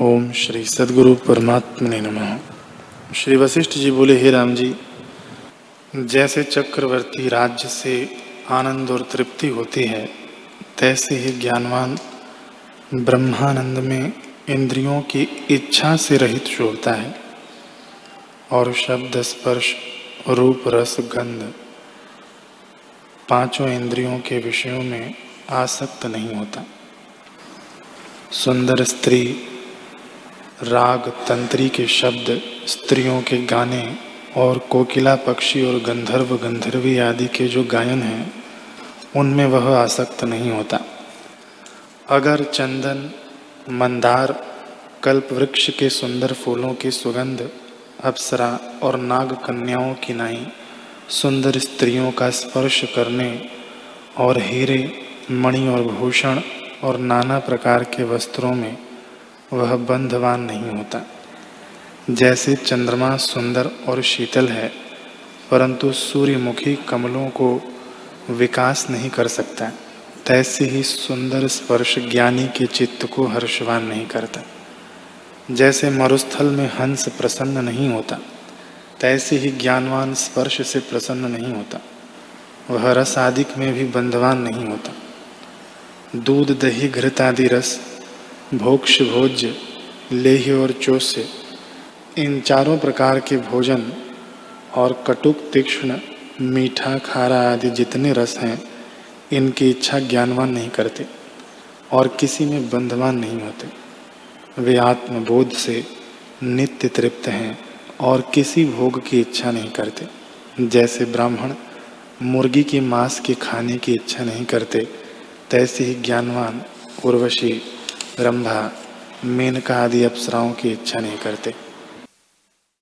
ओम श्री सदगुरु परमात्मा ने नमः। श्री वशिष्ठ जी बोले, हे राम जी, जैसे चक्रवर्ती राज्य से आनंद और तृप्ति होती है, तैसे ही ज्ञानवान ब्रह्मानंद में इंद्रियों की इच्छा से रहित शोभता है और शब्द, स्पर्श, रूप, रस, गंध पाँचों इंद्रियों के विषयों में आसक्त नहीं होता। सुंदर स्त्री राग तंत्री के शब्द, स्त्रियों के गाने और कोकिला पक्षी और गंधर्व गंधर्वी आदि के जो गायन हैं, उनमें वह आसक्त नहीं होता। अगर चंदन, मंदार कल्प वृक्ष के सुंदर फूलों की सुगंध, अप्सरा और नाग कन्याओं की नाई, सुंदर स्त्रियों का स्पर्श करने और हीरे, मणि और भूषण और नाना प्रकार के वस्त्रों में वह बंधवान नहीं होता। जैसे चंद्रमा सुंदर और शीतल है, परंतु सूर्यमुखी कमलों को विकास नहीं कर सकता। तैसे ही सुंदर स्पर्श ज्ञानी के चित्त को हर्षवान नहीं करता। जैसे मरुस्थल में हंस प्रसन्न नहीं होता, तैसे ही ज्ञानवान स्पर्श से प्रसन्न नहीं होता। वह रस आदिक में भी बंधवान नहीं होता। दूध, दही, घृत आदि रस भोक्ष भोज्य, लेह और चोस्य, इन चारों प्रकार के भोजन और कटुक, तीक्ष्ण, मीठा, खारा आदि जितने रस हैं, इनकी इच्छा ज्ञानवान नहीं करते और किसी में बंधवान नहीं होते। वे आत्मबोध से नित्य तृप्त हैं और किसी भोग की इच्छा नहीं करते। जैसे ब्राह्मण मुर्गी के मांस के खाने की इच्छा नहीं करते, तैसे ही ज्ञानवान, उर्वशी रंभा मेनका आदि अप्सराओं की इच्छा नहीं करते।